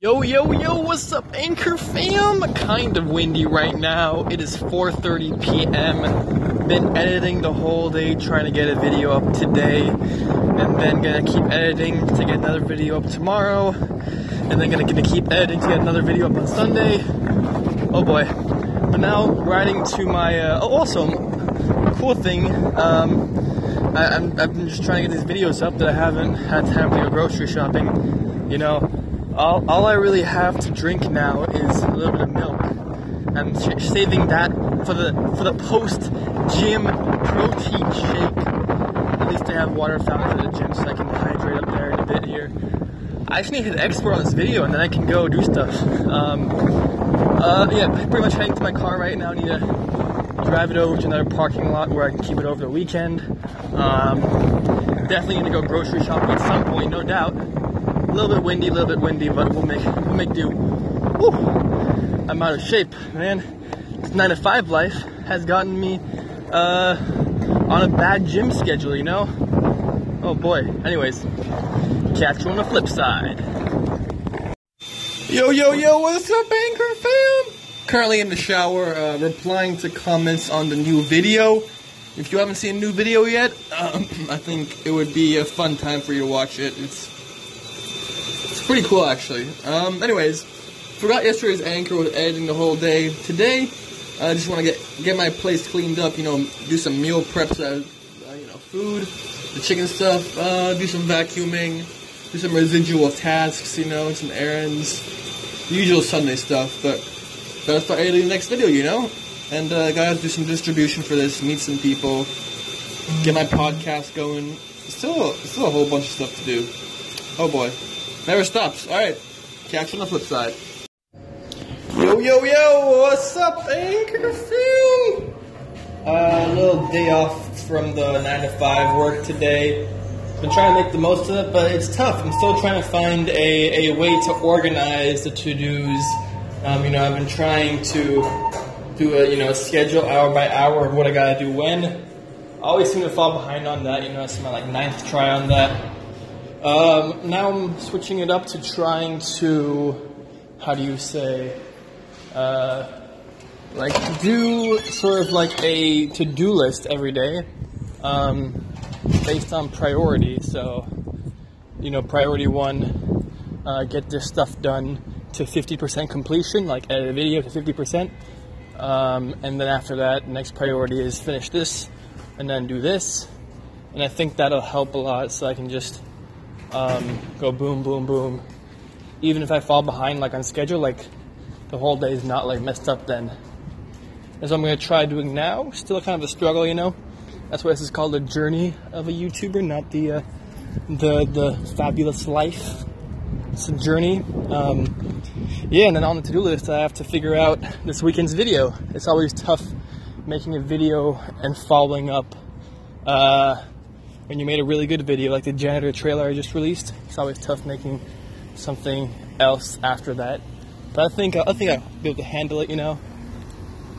Yo, yo, yo, what's up, Anchor fam? Kind of windy right now. It is 4.30 p.m. Been editing the whole day, trying to get a video up today. And then gonna keep editing to get another video up tomorrow. And then gonna, gonna keep editing to get another video up on Sunday. Oh boy. But now, riding to my, uh, oh, also, cool thing, um, I, I'm, I've been just trying to get these videos up that I haven't had time to go grocery shopping. You know, all, all I really have to drink now is a little bit of milk. I'm saving that for the for the post gym protein shake. At least I have water fountains at the gym, so I can hydrate up there in a bit here. I just need to export on this video, and then I can go do stuff. Um, uh, yeah, pretty much heading to my car right now. I need to drive it over to another parking lot where I can keep it over the weekend. Um, definitely need to go grocery shopping at some point, no doubt. A little bit windy, a little bit windy, but we'll make we'll make do. Woo! I'm out of shape, man. This nine to five life has gotten me uh, on a bad gym schedule, you know. Oh boy. Anyways, catch you on the flip side. Yo, yo, yo, what's up, Anchor fam? Currently in the shower, uh, replying to comments on the new video. If you haven't seen a new video yet, um, I think it would be a fun time for you to watch it. It's pretty cool, actually. Um, anyways, forgot yesterday's anchor was editing the whole day. Today, I just want to get get my place cleaned up. You know, do some meal preps, uh, uh, you know, food, the chicken stuff. Uh, do some vacuuming, do some residual tasks. You know, some errands, usual Sunday stuff. But gotta start editing the next video. You know, and uh, gotta do some distribution for this. Meet some people. Get my podcast going. Still, still a whole bunch of stuff to do. Oh boy. Never stops. All right. Catch on the flip side. Yo, yo, yo. What's up, Anchor fam? Uh, a little day off from the 9 to 5 work today. Been trying to make the most of it, but it's tough. I'm still trying to find a, a way to organize the to dos. Um, you know, I've been trying to do a, you know, schedule hour by hour of what I gotta do when. I always seem to fall behind on that. You know, it's my like ninth try on that. Um, now I'm switching it up to trying to, how do you say, uh, like do sort of like a to-do list every day, um, based on priority. So, you know, priority one, uh, get this stuff done to 50% completion, like edit a video to 50%. Um, and then after that, next priority is finish this, and then do this. And I think that'll help a lot, so I can just um, go boom, boom, boom. Even if I fall behind, like on schedule, like the whole day is not like messed up then. As I'm gonna try doing now. Still kind of a struggle, you know. That's why this is called the journey of a YouTuber, not the uh, the the fabulous life. It's a journey. Um, yeah, and then on the to-do list, I have to figure out this weekend's video. It's always tough making a video and following up. Uh, when you made a really good video, like the janitor trailer I just released, it's always tough making something else after that. But I think I think I'll be able to handle it, you know.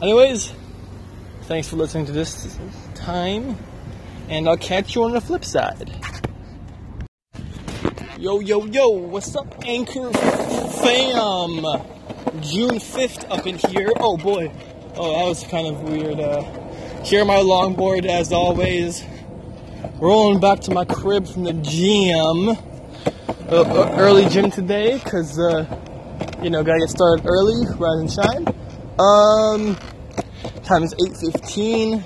Anyways, thanks for listening to this time, and I'll catch you on the flip side. Yo, yo, yo, what's up, Anchor fam? June 5th up in here. Oh boy. Oh, that was kind of weird. Uh, here my longboard as always rolling back to my crib from the gym. Uh, uh, early gym today because, uh, you know, gotta get started early, rise and shine. Um, time is 8.15.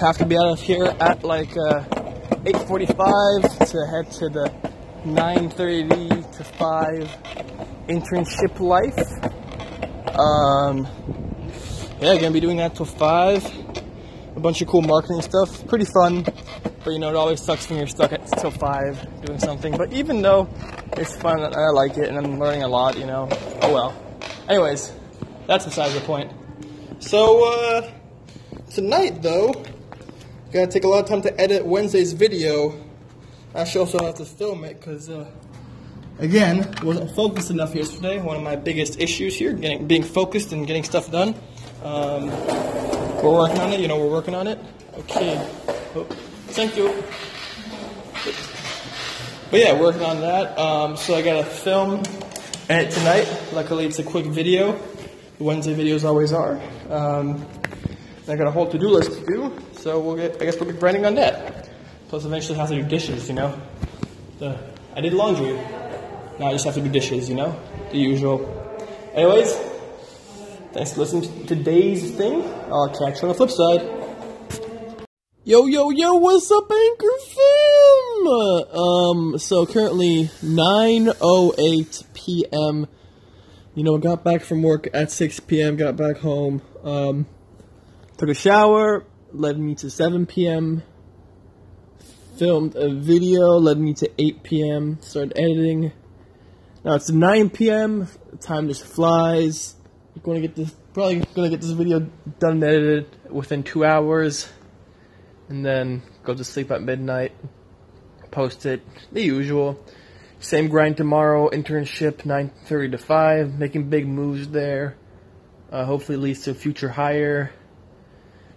Have to be out of here at like uh, 8.45 to head to the 9.30 to 5 internship life. Um, yeah, gonna be doing that till 5. A bunch of cool marketing stuff. Pretty fun. But you know, it always sucks when you're stuck at till five doing something. But even though it's fun and I like it and I'm learning a lot, you know, oh well. Anyways, that's besides the point. So uh, tonight though, gotta take a lot of time to edit Wednesday's video. I should also have to film it because, uh, again, wasn't focused enough yesterday. One of my biggest issues here, getting being focused and getting stuff done. Um, we're working on it. You know, we're working on it. Okay. Oh. Thank you. But yeah, working on that. Um, so I got to film edit tonight. Luckily, it's a quick video. The Wednesday videos always are. Um, I got a whole to-do list to do, so we'll get. I guess we'll get grinding on that. Plus, eventually, have to do dishes. You know, the I did laundry. Now I just have to do dishes. You know, the usual. Anyways, thanks for listening to today's thing. I'll catch you on the flip side. Yo, yo, yo, what's up, Anchor Fam? Um, so currently 9.08 p.m. You know, got back from work at 6 p.m., got back home, um, took a shower, led me to 7 p.m., filmed a video, led me to 8 p.m., started editing. Now it's 9 p.m., time just flies. Gonna get this, probably gonna get this video done and edited within two hours and then go to sleep at midnight, post it, the usual. Same grind tomorrow, internship 9.30 to 5, making big moves there. Uh, hopefully leads to a future hire.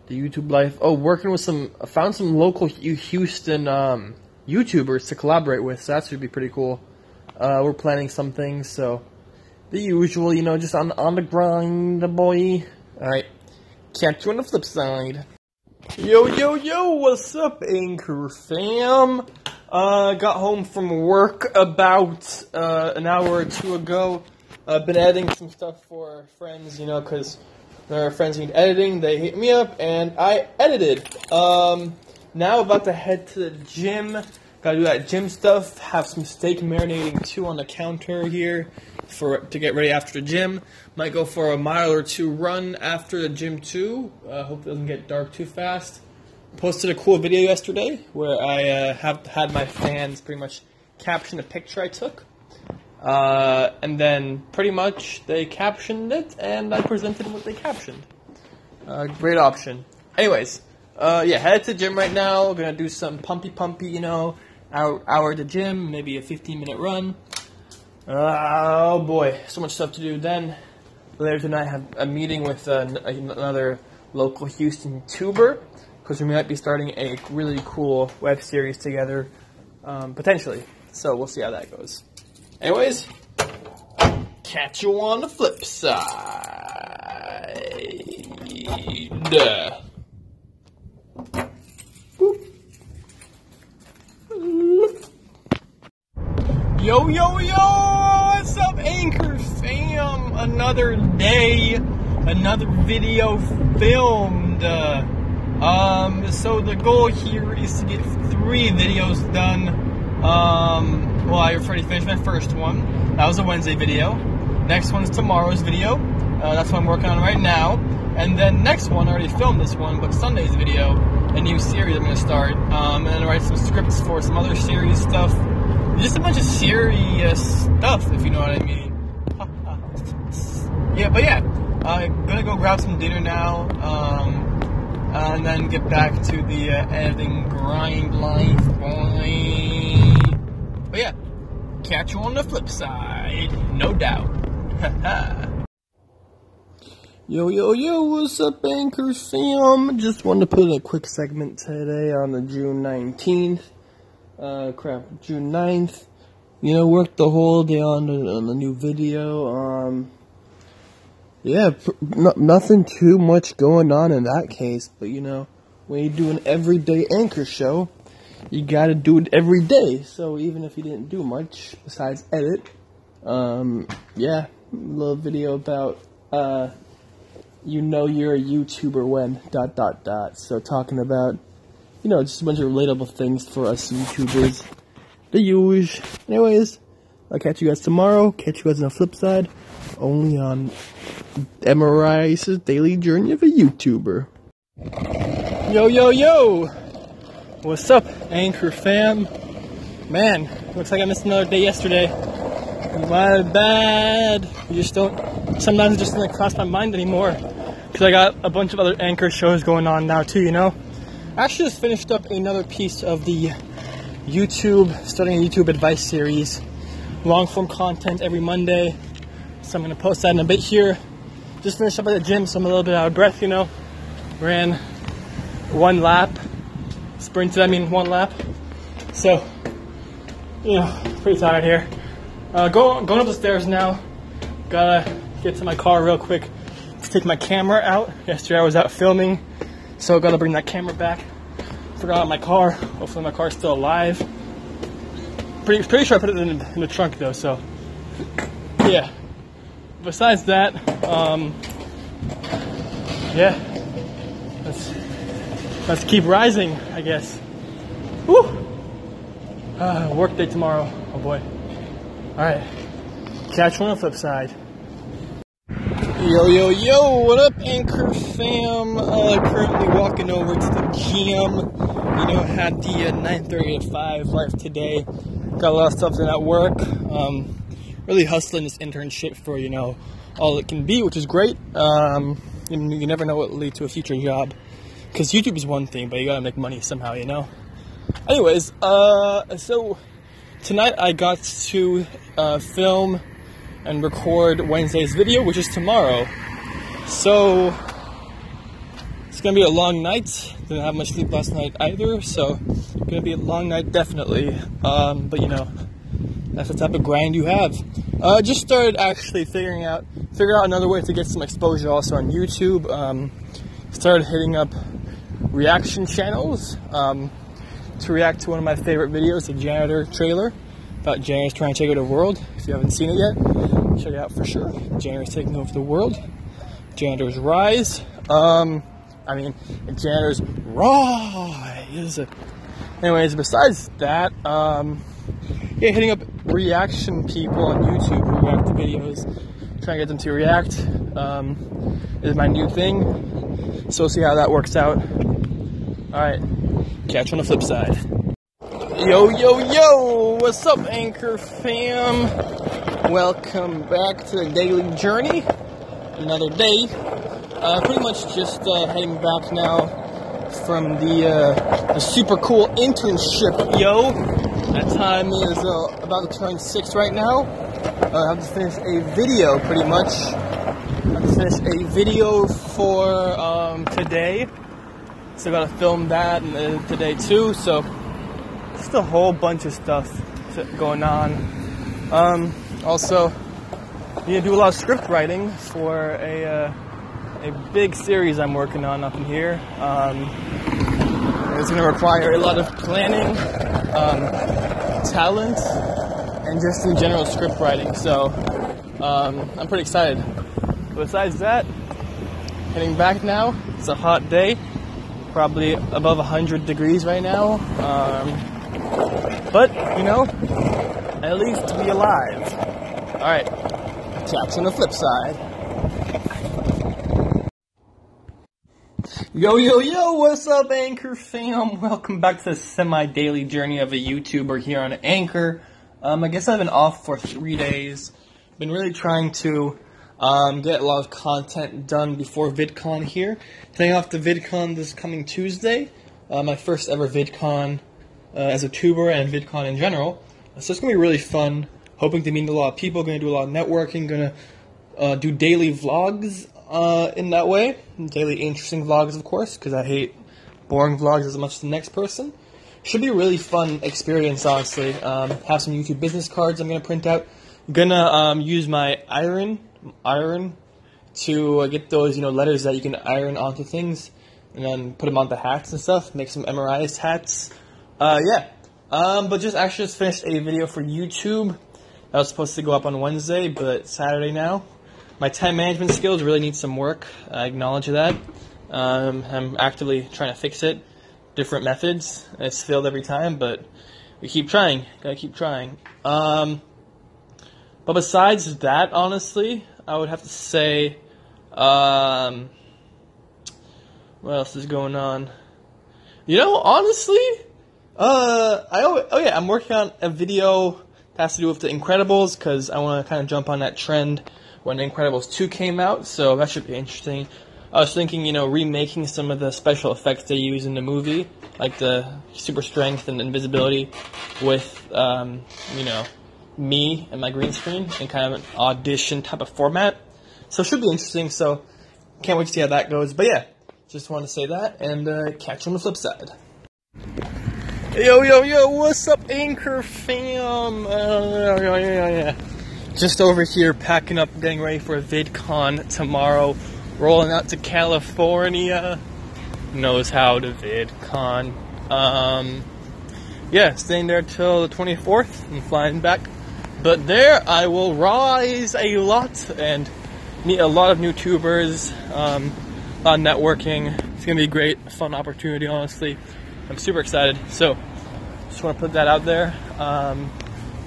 The YouTube life. Oh, working with some, found some local Houston um, YouTubers to collaborate with, so that should be pretty cool. Uh, we're planning some things, so the usual, you know, just on, on the grind, boy. Alright, catch you on the flip side. Yo, yo, yo, what's up, Anchor fam? Uh, got home from work about uh, an hour or two ago. I've been editing some stuff for friends, you know, because their friends need editing. They hit me up, and I edited. Um, now about to head to the gym. Gotta do that gym stuff. Have some steak marinating too on the counter here for to get ready after the gym. Might go for a mile or two run after the gym too. Uh, hope it doesn't get dark too fast. Posted a cool video yesterday where I uh, have had my fans pretty much caption a picture I took. Uh, and then pretty much they captioned it and I presented what they captioned. Uh, great option. Anyways, uh, yeah, headed to the gym right now. Gonna do some pumpy pumpy, you know, hour, hour at the gym, maybe a 15 minute run. Oh boy, so much stuff to do. Then later tonight, I have a meeting with uh, another local Houston tuber because we might be starting a really cool web series together, um, potentially. So we'll see how that goes. Anyways, catch you on the flip side. Yo, yo, yo! What's up, Anchor fam? Another day, another video filmed. Uh, um, so the goal here is to get three videos done. Um, well, I already finished my first one. That was a Wednesday video. Next one is tomorrow's video. Uh, that's what I'm working on right now. And then next one, I already filmed this one, but Sunday's video, a new series I'm going to start. Um, and then write some scripts for some other series stuff. Just a bunch of serious stuff, if you know what I mean. yeah, but yeah, I'm gonna go grab some dinner now, um, and then get back to the uh, editing grind life. But yeah, catch you on the flip side, no doubt. Yo, yo, yo, what's up, Anchor fam? Just wanted to put a quick segment today on the June 19th uh, crap, June 9th. You know, worked the whole day on the, on the new video. Um, yeah, pr- no, nothing too much going on in that case, but you know, when you do an everyday anchor show, you gotta do it every day. So even if you didn't do much besides edit, um, yeah, little video about, uh, you know you're a YouTuber when, dot, dot, dot. So talking about you know, just a bunch of relatable things for us YouTubers. The usual. Anyways, I'll catch you guys tomorrow. Catch you guys on the flip side. Only on MRI's daily journey of a YouTuber. Yo, yo, yo! What's up, Anchor fam? Man, looks like I missed another day yesterday. My bad. You just don't, sometimes it just doesn't cross my mind anymore. Because I got a bunch of other Anchor shows going on now, too, you know? I actually just finished up another piece of the YouTube, starting a YouTube advice series. Long form content every Monday. So I'm to post that in a bit here. Just finished up at the gym, so I'm a little bit out of breath, you know. Ran one lap. Sprinted, I mean, one lap. So, you know, pretty tired here. Uh, go, going up the stairs now. Gotta get to my car real quick to take my camera out. Yesterday I was out filming, so gotta bring that camera back. Forgot my car. Hopefully my car's still alive. Pretty, pretty sure I put it in, in the trunk though, so yeah. Besides that, um, yeah, let's let's keep rising, I guess. Woo! Uh, work day tomorrow. Oh boy. All right. Catch you on the flip side. Yo, yo, yo, what up, Anchor fam? Uh, currently walking over to the gym. You know, had the uh, 9.30 to 5 life today. Got a lot of stuff done at work. Um, really hustling this internship for, you know, all it can be, which is great. Um, you, you never know what will lead to a future job. Because YouTube is one thing, but you gotta make money somehow, you know? Anyways, uh, so tonight I got to uh, film and record Wednesday's video, which is tomorrow. So it's gonna be a long night. Didn't have much sleep last night either, so gonna be a long night definitely. Um, but you know, that's the type of grind you have. I uh, just started actually figuring out figure out another way to get some exposure also on YouTube. Um, started hitting up reaction channels um, to react to one of my favorite videos, the janitor trailer about janitors trying to take over the world. If you haven't seen it yet, check it out for sure. Janitors taking over the world. Janitors rise. Um, I mean, janitors rise. Anyways, besides that, um, yeah, hitting up reaction people on YouTube who react to videos, trying to get them to react um, is my new thing. So we'll see how that works out. All right, catch you on the flip side. Yo, yo, yo! What's up, Anchor fam? Welcome back to the daily journey. Another day. Uh, pretty much just uh, heading back now from the, uh, the super cool internship, yo. That time is uh, about to turn six right now. Uh, I have to finish a video, pretty much. I have to finish a video for um, today. So I gotta film that and, today too. So just a whole bunch of stuff going on. Um, also, you know, do a lot of script writing for a uh, a big series I'm working on up in here. Um, it's going to require a lot of planning, um, talent, and just in general script writing. So um, I'm pretty excited. Besides that, heading back now. It's a hot day, probably above 100 degrees right now. But, you know, at least be alive. Alright, catch on the flip side. Yo, yo, yo, what's up, Anchor fam? Welcome back to the semi daily journey of a YouTuber here on Anchor. Um, I guess I've been off for three days. Been really trying to um, get a lot of content done before VidCon here. Heading off to VidCon this coming Tuesday. Uh, my first ever VidCon uh, as a tuber and VidCon in general. So it's gonna be really fun. Hoping to meet a lot of people. Gonna do a lot of networking. Gonna uh, do daily vlogs uh, in that way. Daily interesting vlogs, of course, because I hate boring vlogs as much as the next person. Should be a really fun experience, honestly. Um, have some YouTube business cards I'm gonna print out. Gonna um, use my iron iron to uh, get those you know letters that you can iron onto things, and then put them onto hats and stuff. Make some MRIs hats. Uh, yeah. Um, but just actually just finished a video for YouTube. That was supposed to go up on Wednesday, but Saturday now. My time management skills really need some work. I acknowledge that. Um, I'm actively trying to fix it. Different methods. It's failed every time, but we keep trying. Gotta keep trying. Um, but besides that, honestly, I would have to say, um, what else is going on? You know, honestly, uh, I oh yeah, I'm working on a video that has to do with the Incredibles because I want to kind of jump on that trend when the Incredibles 2 came out, so that should be interesting. I was thinking, you know, remaking some of the special effects they use in the movie, like the super strength and invisibility, with, um, you know, me and my green screen in kind of an audition type of format. So it should be interesting. So can't wait to see how that goes. But yeah, just want to say that and uh, catch you on the flip side. Yo, yo, yo, what's up, Anchor fam? Uh, yeah, yeah, yeah. Just over here packing up, getting ready for VidCon tomorrow. Rolling out to California. Knows how to VidCon. Um, yeah, staying there till the 24th and flying back. But there I will rise a lot and meet a lot of new tubers, um, of networking. It's gonna be a great, fun opportunity, honestly. I'm super excited. So, just want to put that out there. Um,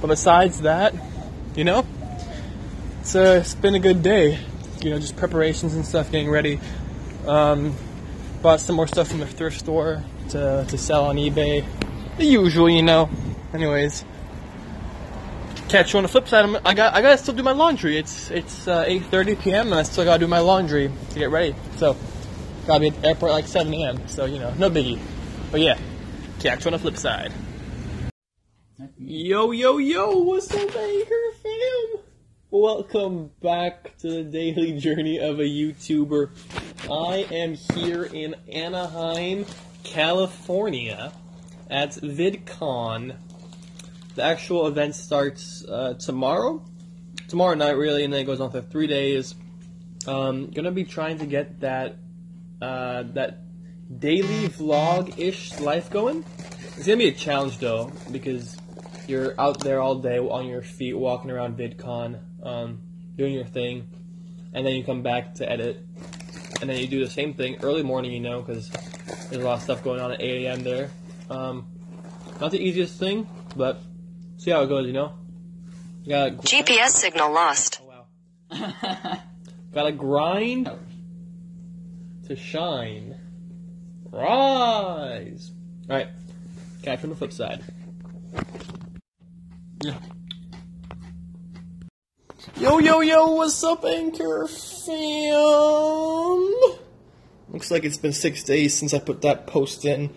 but besides that, you know, it's, uh, it's been a good day. You know, just preparations and stuff, getting ready. Um, bought some more stuff from the thrift store to, to sell on eBay. The usual, you know. Anyways, catch you on the flip side. I'm, I got I gotta still do my laundry. It's it's uh, 8:30 p.m. and I still gotta do my laundry to get ready. So gotta be at the airport like 7 a.m. So you know, no biggie. But yeah, catch you on the flip side. Yo yo yo, what's up, Anchor fam? Welcome back to the daily journey of a YouTuber. I am here in Anaheim, California, at VidCon. The actual event starts uh, tomorrow, tomorrow night really, and then it goes on for three days. Um, gonna be trying to get that uh, that daily vlog-ish life going. It's gonna be a challenge though because you're out there all day on your feet, walking around VidCon, um, doing your thing, and then you come back to edit, and then you do the same thing early morning, you know, because there's a lot of stuff going on at 8 a.m. there. Um, not the easiest thing, but see how it goes, you know. You gotta grind- GPS signal lost. Oh, wow. gotta grind to shine. Rise. All right, catch on the flip side. Yeah. Yo, yo, yo, what's up, Anchor fam? Looks like it's been six days since I put that post in.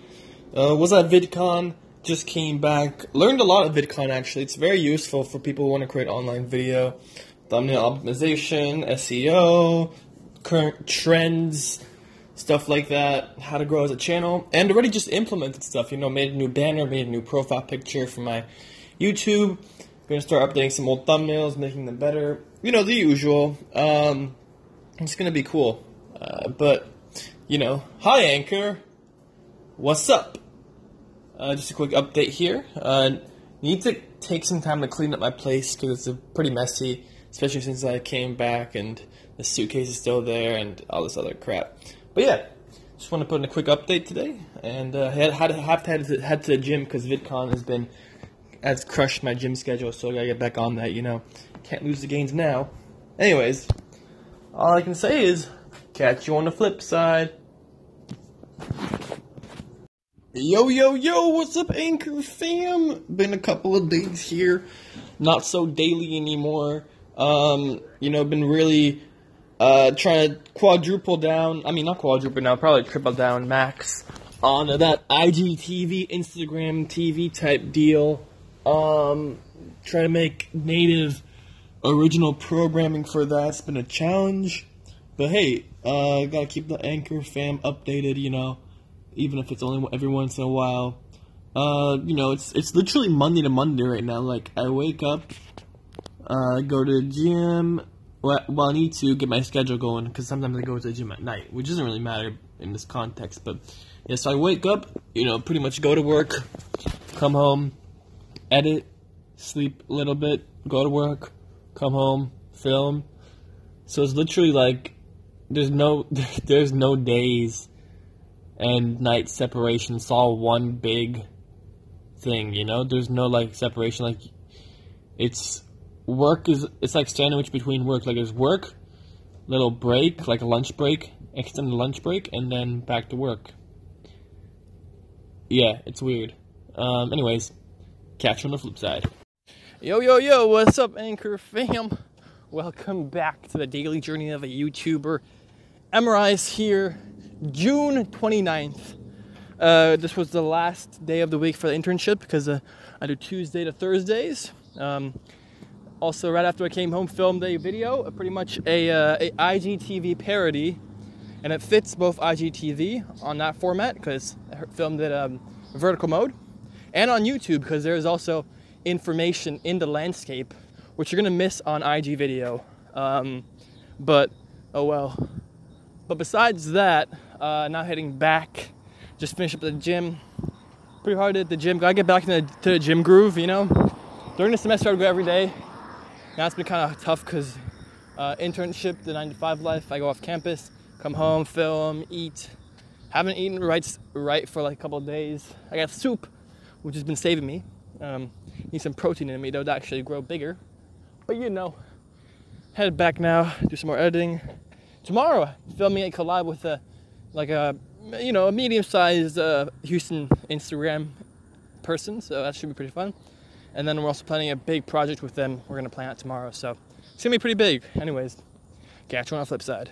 Uh, was at VidCon, just came back. Learned a lot of VidCon actually. It's very useful for people who want to create online video, thumbnail optimization, SEO, current trends, stuff like that, how to grow as a channel, and already just implemented stuff. You know, made a new banner, made a new profile picture for my YouTube. Gonna start updating some old thumbnails, making them better. You know, the usual. Um, it's gonna be cool. Uh, but, you know, hi Anchor. What's up? Uh, just a quick update here. Uh, need to take some time to clean up my place because it's pretty messy, especially since I came back and the suitcase is still there and all this other crap. But yeah, just want to put in a quick update today, and uh, had had have to head to, head to the gym because VidCon has been has crushed my gym schedule, so I gotta get back on that. You know, can't lose the gains now. Anyways, all I can say is catch you on the flip side. Yo, yo, yo, what's up, Anchor fam? Been a couple of days here. Not so daily anymore. Um, you know, been really uh, trying to quadruple down. I mean, not quadruple now, probably triple down max on that IGTV, Instagram TV type deal. Um, trying to make native original programming for that. It's been a challenge. But hey, uh, gotta keep the Anchor fam updated, you know even if it's only every once in a while. Uh, you know, it's it's literally Monday to Monday right now. Like I wake up, uh, go to the gym. Well, well, I need to get my schedule going because sometimes I go to the gym at night, which doesn't really matter in this context. But yeah, so I wake up, you know, pretty much go to work, come home, edit, sleep a little bit, go to work, come home, film. So it's literally like there's no there's no days and night separation. It's all one big thing, you know? There's no like separation like it's work is it's like sandwich between work. Like there's work, little break, like a lunch break, extended lunch break, and then back to work. Yeah, it's weird. Um, anyways, catch you on the flip side. Yo, yo, yo, what's up, Anchor fam? Welcome back to the daily journey of a YouTuber. Emerize here, June 29th. Uh, this was the last day of the week for the internship because uh, I do Tuesday to Thursdays. Um, also, right after I came home, filmed a video, pretty much a, uh, a IGTV parody, and it fits both IGTV on that format because I filmed it um, vertical mode, and on YouTube because there is also information in the landscape which you're gonna miss on IG video. Um, but oh well. But besides that, uh, now heading back, just finished up at the gym. Pretty hard at the gym. Gotta get back to the, to the gym groove, you know. During the semester, I'd go every day. It's been kind of tough because uh, internship, the nine to five life. I go off campus, come home, film, eat. Haven't eaten right right for like a couple days. I got soup, which has been saving me. Um, need some protein in me though to actually grow bigger. But you know, head back now, do some more editing. Tomorrow, filming a collab with a like a you know a medium-sized uh, Houston Instagram person, so that should be pretty fun. And then we're also planning a big project with them. We're gonna plan it tomorrow, so it's gonna be pretty big. Anyways, catch you on the flip side.